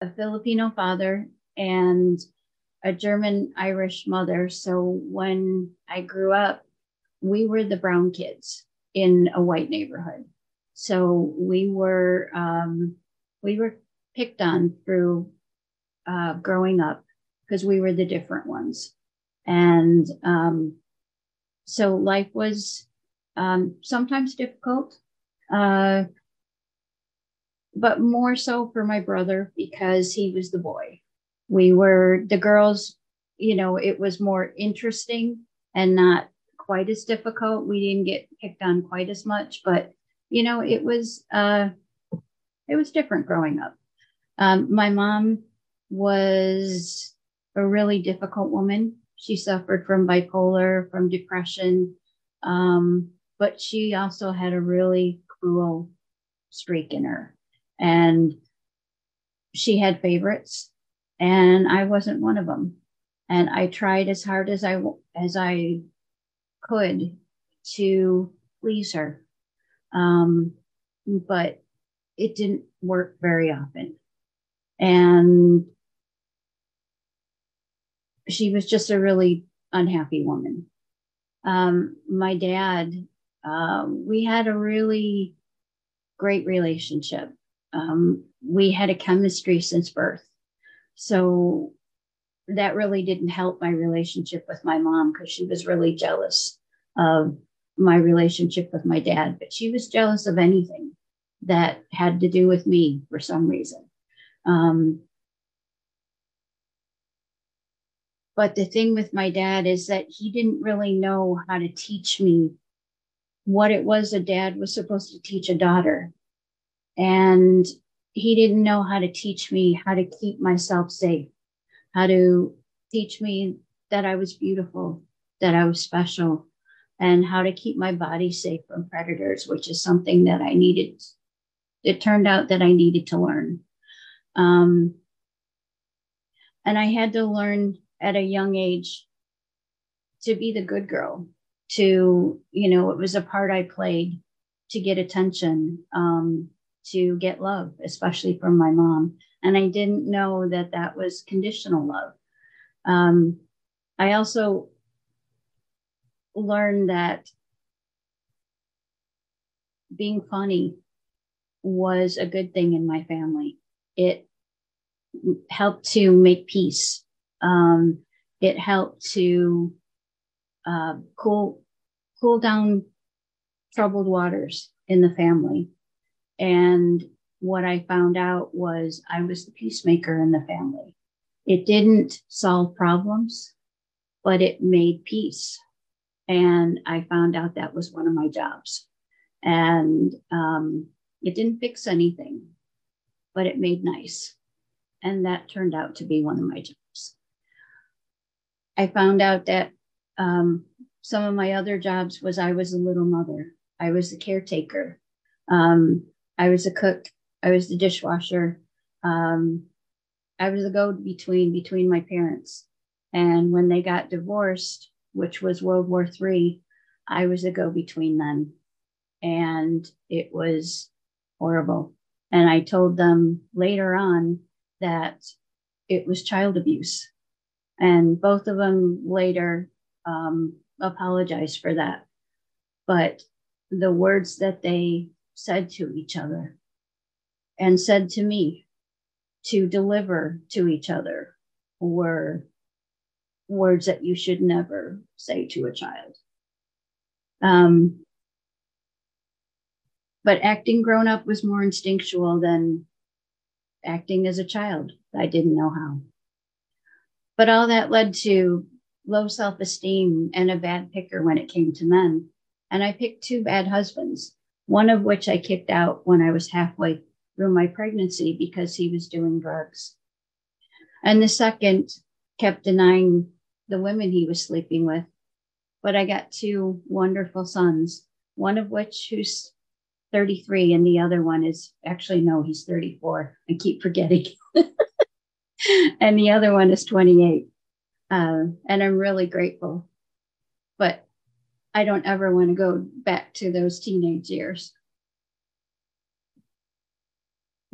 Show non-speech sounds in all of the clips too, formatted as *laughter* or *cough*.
a Filipino father and a German Irish mother. So when I grew up, we were the brown kids in a white neighborhood. So we were um, we were picked on through uh, growing up because we were the different ones, and um, so life was um, sometimes difficult, uh, but more so for my brother because he was the boy. We were the girls. You know, it was more interesting and not quite as difficult. We didn't get picked on quite as much, but you know, it was uh, it was different growing up. Um, my mom was a really difficult woman. She suffered from bipolar, from depression, um, but she also had a really cruel streak in her, and she had favorites, and I wasn't one of them. And I tried as hard as I as I could to please her. Um, but it didn't work very often. And she was just a really unhappy woman. Um, my dad, uh, we had a really great relationship. Um, we had a chemistry since birth. So that really didn't help my relationship with my mom because she was really jealous of my relationship with my dad, but she was jealous of anything that had to do with me for some reason. Um, but the thing with my dad is that he didn't really know how to teach me what it was a dad was supposed to teach a daughter. And he didn't know how to teach me how to keep myself safe how to teach me that I was beautiful, that I was special, and how to keep my body safe from predators, which is something that I needed. It turned out that I needed to learn. Um, and I had to learn at a young age to be the good girl, to, you know, it was a part I played to get attention, um, to get love, especially from my mom. And I didn't know that that was conditional love. Um, I also learned that being funny was a good thing in my family. It helped to make peace. Um, it helped to uh, cool cool down troubled waters in the family. And what I found out was I was the peacemaker in the family. It didn't solve problems, but it made peace. And I found out that was one of my jobs. And um, it didn't fix anything, but it made nice. And that turned out to be one of my jobs. I found out that um, some of my other jobs was I was a little mother. I was the caretaker. Um, I was a cook I was the dishwasher. Um, I was the go between between my parents. And when they got divorced, which was World War III, I was a go between them. And it was horrible. And I told them later on that it was child abuse. And both of them later um, apologized for that. But the words that they said to each other and said to me to deliver to each other were words that you should never say to a child. Um, but acting grown up was more instinctual than acting as a child. I didn't know how. But all that led to low self esteem and a bad picker when it came to men. And I picked two bad husbands, one of which I kicked out when I was halfway through my pregnancy because he was doing drugs. And the second kept denying the women he was sleeping with. But I got two wonderful sons, one of which who's 33 and the other one is actually no, he's 34. I keep forgetting. *laughs* and the other one is 28. Uh, and I'm really grateful. I don't ever want to go back to those teenage years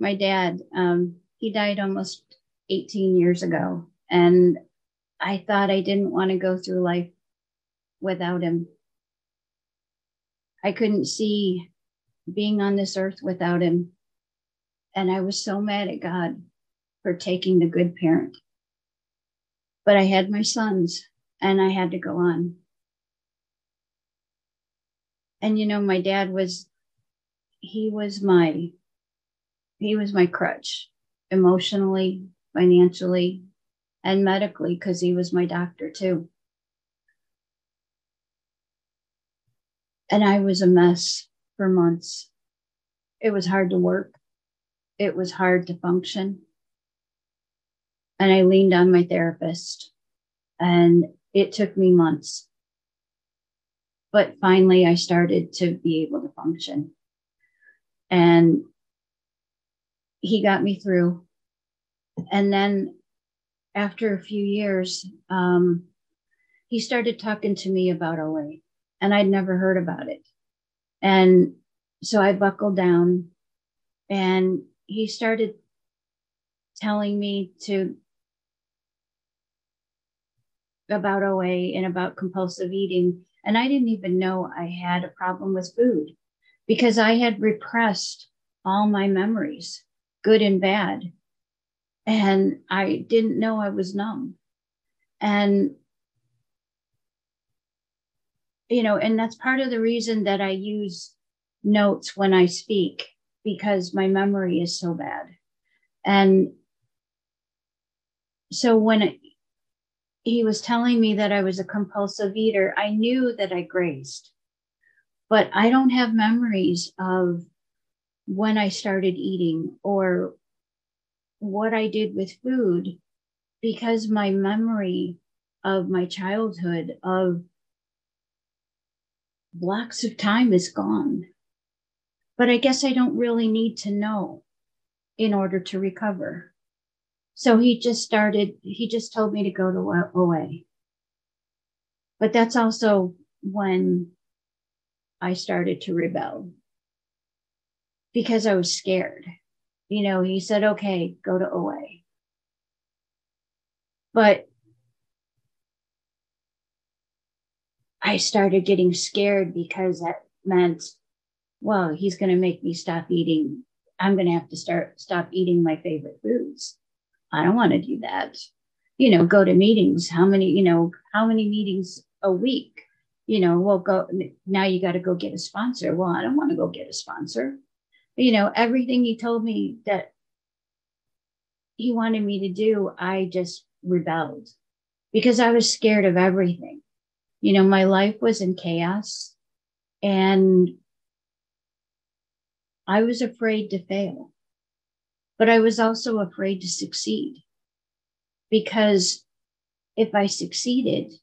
my dad, um, he died almost 18 years ago. And I thought I didn't want to go through life without him. I couldn't see being on this earth without him. And I was so mad at God for taking the good parent. But I had my sons and I had to go on. And you know, my dad was, he was my, he was my crutch emotionally, financially, and medically because he was my doctor too. And I was a mess for months. It was hard to work. It was hard to function. And I leaned on my therapist, and it took me months. But finally, I started to be able to function. And he got me through. And then after a few years, um, he started talking to me about OA, and I'd never heard about it. And so I buckled down, and he started telling me to about OA and about compulsive eating. And I didn't even know I had a problem with food because I had repressed all my memories, good and bad and I didn't know I was numb. And, you know, and that's part of the reason that I use notes when I speak because my memory is so bad. And so when he was telling me that I was a compulsive eater, I knew that I grazed, but I don't have memories of when I started eating or what I did with food because my memory of my childhood, of blocks of time is gone. But I guess I don't really need to know in order to recover. So he just started, he just told me to go to OA. But that's also when I started to rebel because I was scared you know, he said, okay, go to OA. But I started getting scared because that meant, well, he's going to make me stop eating. I'm going to have to start stop eating my favorite foods. I don't want to do that. You know, go to meetings. How many, you know, how many meetings a week? You know, well, go now you got to go get a sponsor. Well, I don't want to go get a sponsor you know, everything he told me that he wanted me to do, I just rebelled because I was scared of everything. You know, my life was in chaos and I was afraid to fail, but I was also afraid to succeed because if I succeeded,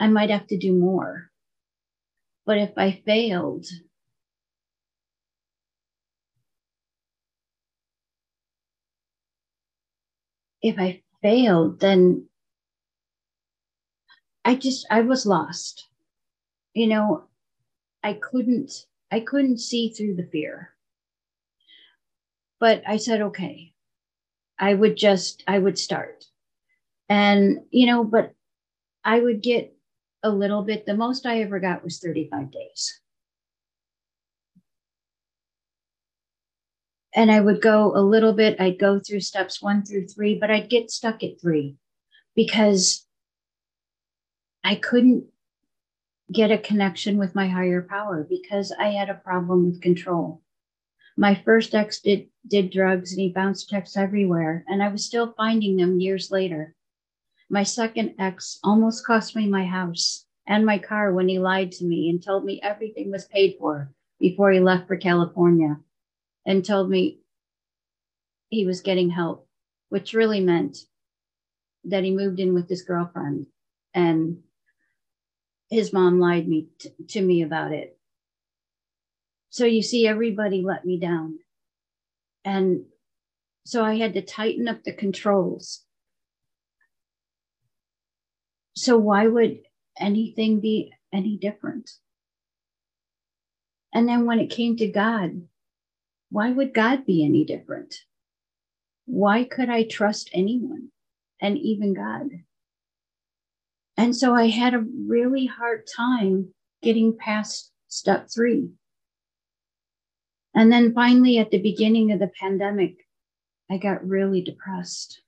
I might have to do more. But if I failed, if I failed, then I just I was lost. You know, I couldn't I couldn't see through the fear. But I said, okay, I would just I would start. And you know, but I would get a little bit. The most I ever got was 35 days. and I would go a little bit. I'd go through steps one through three, but I'd get stuck at three because I couldn't get a connection with my higher power because I had a problem with control. My first ex did, did drugs and he bounced checks everywhere, and I was still finding them years later. My second ex almost cost me my house and my car when he lied to me and told me everything was paid for before he left for California and told me he was getting help, which really meant that he moved in with his girlfriend and his mom lied me t- to me about it. So you see, everybody let me down. And so I had to tighten up the controls. So why would anything be any different? And then when it came to God, why would God be any different? why could I trust anyone and even God? And so I had a really hard time getting past step three. And then finally, at the beginning of the pandemic, I got really depressed.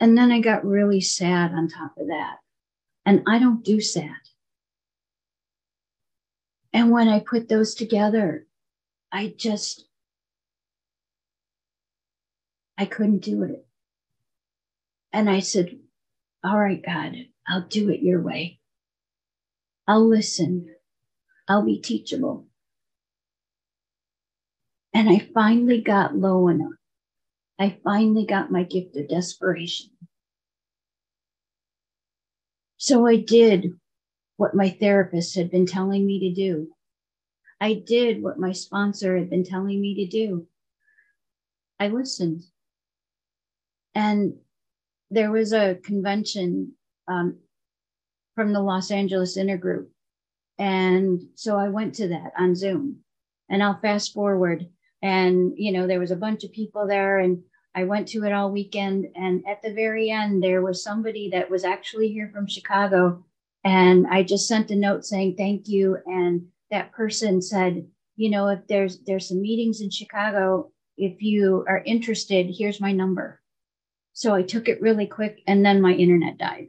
And then I got really sad on top of that. And I don't do sad. And when I put those together, I just, I couldn't do it. And I said, All right, God, I'll do it your way. I'll listen. I'll be teachable. And I finally got low enough. I finally got my gift of desperation. So I did what my therapist had been telling me to do. I did what my sponsor had been telling me to do. I listened. And there was a convention um, from the Los Angeles Intergroup. And so I went to that on Zoom. And I'll fast forward. And, you know, there was a bunch of people there, and I went to it all weekend. And at the very end, there was somebody that was actually here from Chicago. And I just sent a note saying thank you. And that person said, you know, if there's there's some meetings in Chicago, if you are interested, here's my number. So I took it really quick and then my internet died.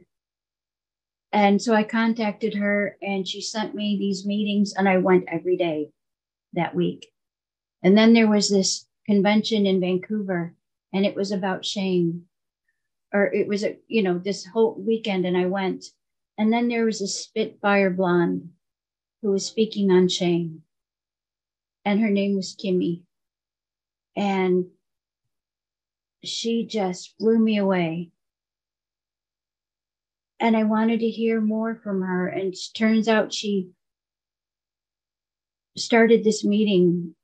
And so I contacted her and she sent me these meetings and I went every day that week. And then there was this convention in Vancouver and it was about shame. Or it was a, you know, this whole weekend and I went. And then there was a Spitfire blonde who was speaking on shame. And her name was Kimmy. And she just blew me away and I wanted to hear more from her. And turns out she started this meeting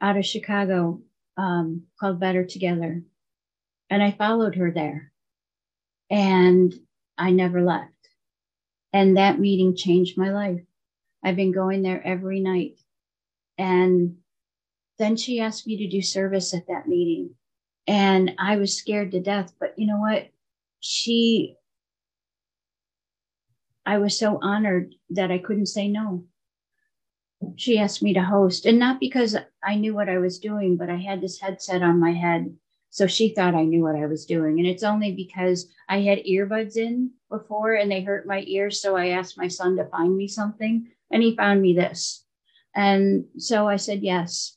out of Chicago um, called Better Together. And I followed her there. And I never left. And that meeting changed my life. I've been going there every night. And then she asked me to do service at that meeting. And I was scared to death. But you know what? She I was so honored that I couldn't say no. She asked me to host, and not because I knew what I was doing, but I had this headset on my head. So she thought I knew what I was doing. And it's only because I had earbuds in before and they hurt my ears. So I asked my son to find me something, and he found me this. And so I said yes.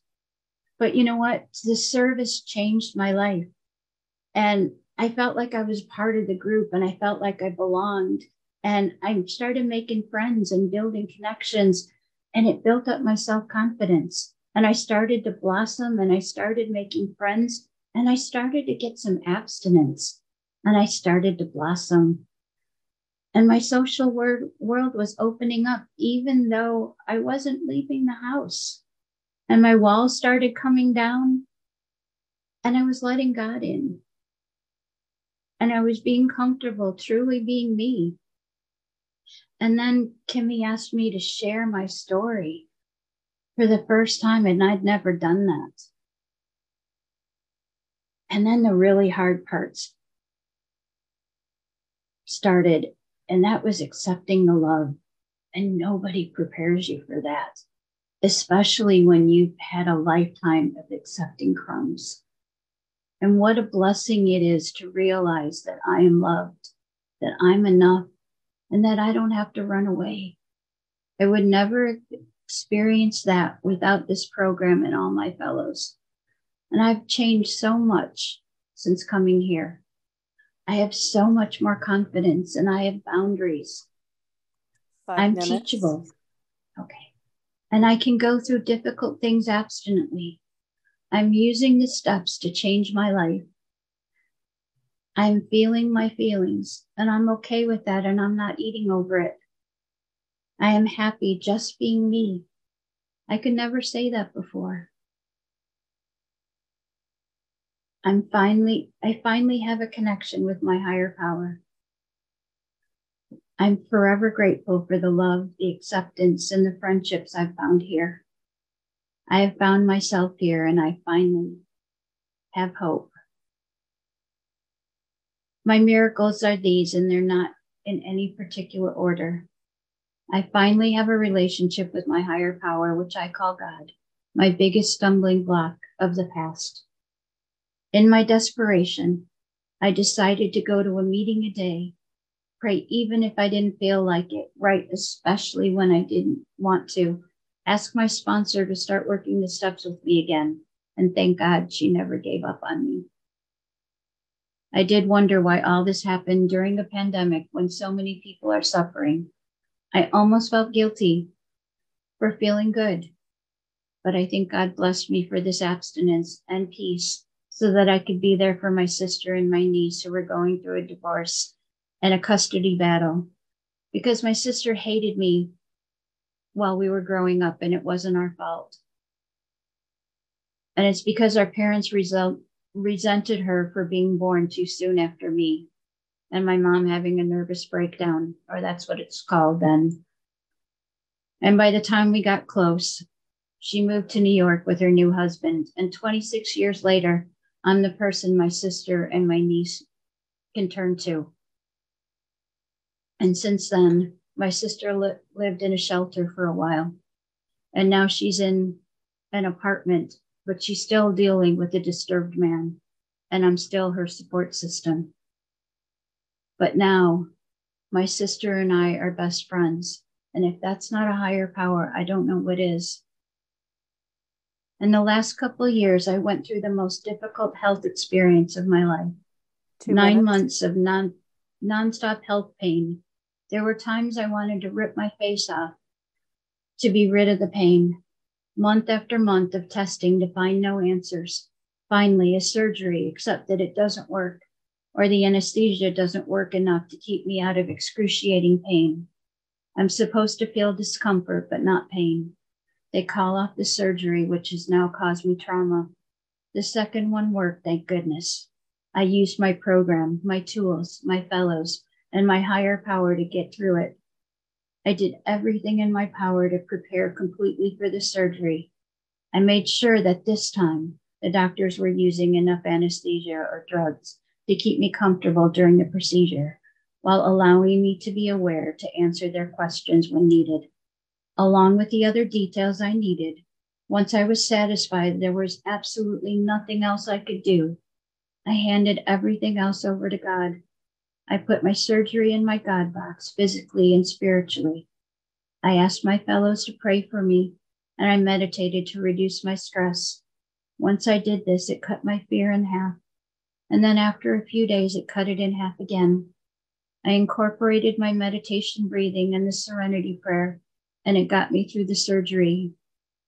But you know what? The service changed my life. And I felt like I was part of the group and I felt like I belonged. And I started making friends and building connections, and it built up my self confidence. And I started to blossom and I started making friends and I started to get some abstinence and I started to blossom. And my social wor- world was opening up, even though I wasn't leaving the house. And my walls started coming down, and I was letting God in. And I was being comfortable, truly being me. And then Kimmy asked me to share my story for the first time, and I'd never done that. And then the really hard parts started, and that was accepting the love. And nobody prepares you for that, especially when you've had a lifetime of accepting crumbs. And what a blessing it is to realize that I am loved, that I'm enough, and that I don't have to run away. I would never experience that without this program and all my fellows. And I've changed so much since coming here. I have so much more confidence and I have boundaries. i I'm minutes. teachable. Okay. And I can go through difficult things abstinently. I'm using the steps to change my life. I'm feeling my feelings and I'm okay with that and I'm not eating over it. I am happy just being me. I could never say that before. I'm finally, I finally have a connection with my higher power. I'm forever grateful for the love, the acceptance, and the friendships I've found here. I have found myself here and I finally have hope. My miracles are these, and they're not in any particular order. I finally have a relationship with my higher power, which I call God, my biggest stumbling block of the past. In my desperation, I decided to go to a meeting a day, pray even if I didn't feel like it, right, especially when I didn't want to, ask my sponsor to start working the steps with me again, and thank God she never gave up on me. I did wonder why all this happened during a pandemic when so many people are suffering. I almost felt guilty for feeling good, but I think God blessed me for this abstinence and peace so that I could be there for my sister and my niece who were going through a divorce and a custody battle because my sister hated me while we were growing up and it wasn't our fault. And it's because our parents result, resented her for being born too soon after me and my mom having a nervous breakdown, or that's what it's called then. And by the time we got close, she moved to New York with her new husband. And 26 years later, I'm the person my sister and my niece can turn to. And since then, my sister li- lived in a shelter for a while. And now she's in an apartment, but she's still dealing with a disturbed man. And I'm still her support system. But now my sister and I are best friends. And if that's not a higher power, I don't know what is. In the last couple of years, I went through the most difficult health experience of my life. Two Nine minutes. months of non nonstop health pain. There were times I wanted to rip my face off to be rid of the pain. Month after month of testing to find no answers. Finally, a surgery, except that it doesn't work or the anesthesia doesn't work enough to keep me out of excruciating pain. I'm supposed to feel discomfort, but not pain. They call off the surgery, which has now caused me trauma. The second one worked, thank goodness. I used my program, my tools, my fellows, and my higher power to get through it. I did everything in my power to prepare completely for the surgery. I made sure that this time the doctors were using enough anesthesia or drugs to keep me comfortable during the procedure while allowing me to be aware to answer their questions when needed. Along with the other details I needed, once I was satisfied there was absolutely nothing else I could do, I handed everything else over to God. I put my surgery in my God box, physically and spiritually. I asked my fellows to pray for me, and I meditated to reduce my stress. Once I did this, it cut my fear in half and then after a few days, it cut it in half again. I incorporated my meditation breathing and the serenity prayer, and it got me through the surgery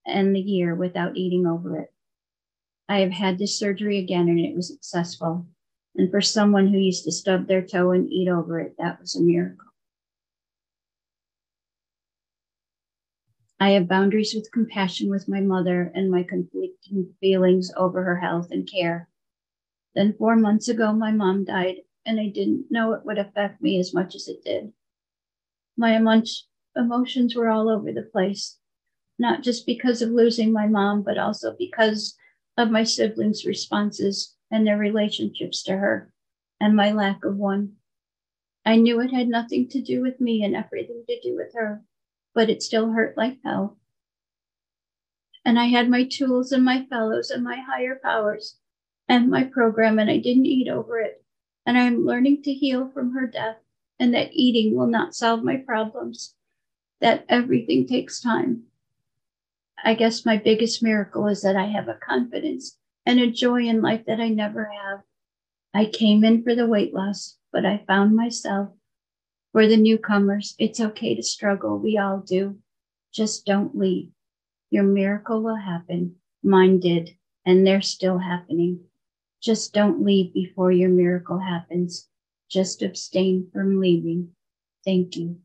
and the year without eating over it. I have had this surgery again, and it was successful. And for someone who used to stub their toe and eat over it, that was a miracle. I have boundaries with compassion with my mother and my conflicting feelings over her health and care. Then four months ago, my mom died, and I didn't know it would affect me as much as it did. My emotions were all over the place, not just because of losing my mom, but also because of my siblings' responses and their relationships to her and my lack of one. I knew it had nothing to do with me and everything to do with her, but it still hurt like hell. And I had my tools and my fellows and my higher powers and my program, and I didn't eat over it. And I'm learning to heal from her death, and that eating will not solve my problems, that everything takes time. I guess my biggest miracle is that I have a confidence and a joy in life that I never have. I came in for the weight loss, but I found myself. For the newcomers, it's okay to struggle. We all do. Just don't leave. Your miracle will happen. Mine did, and they're still happening. Just don't leave before your miracle happens. Just abstain from leaving. Thank you.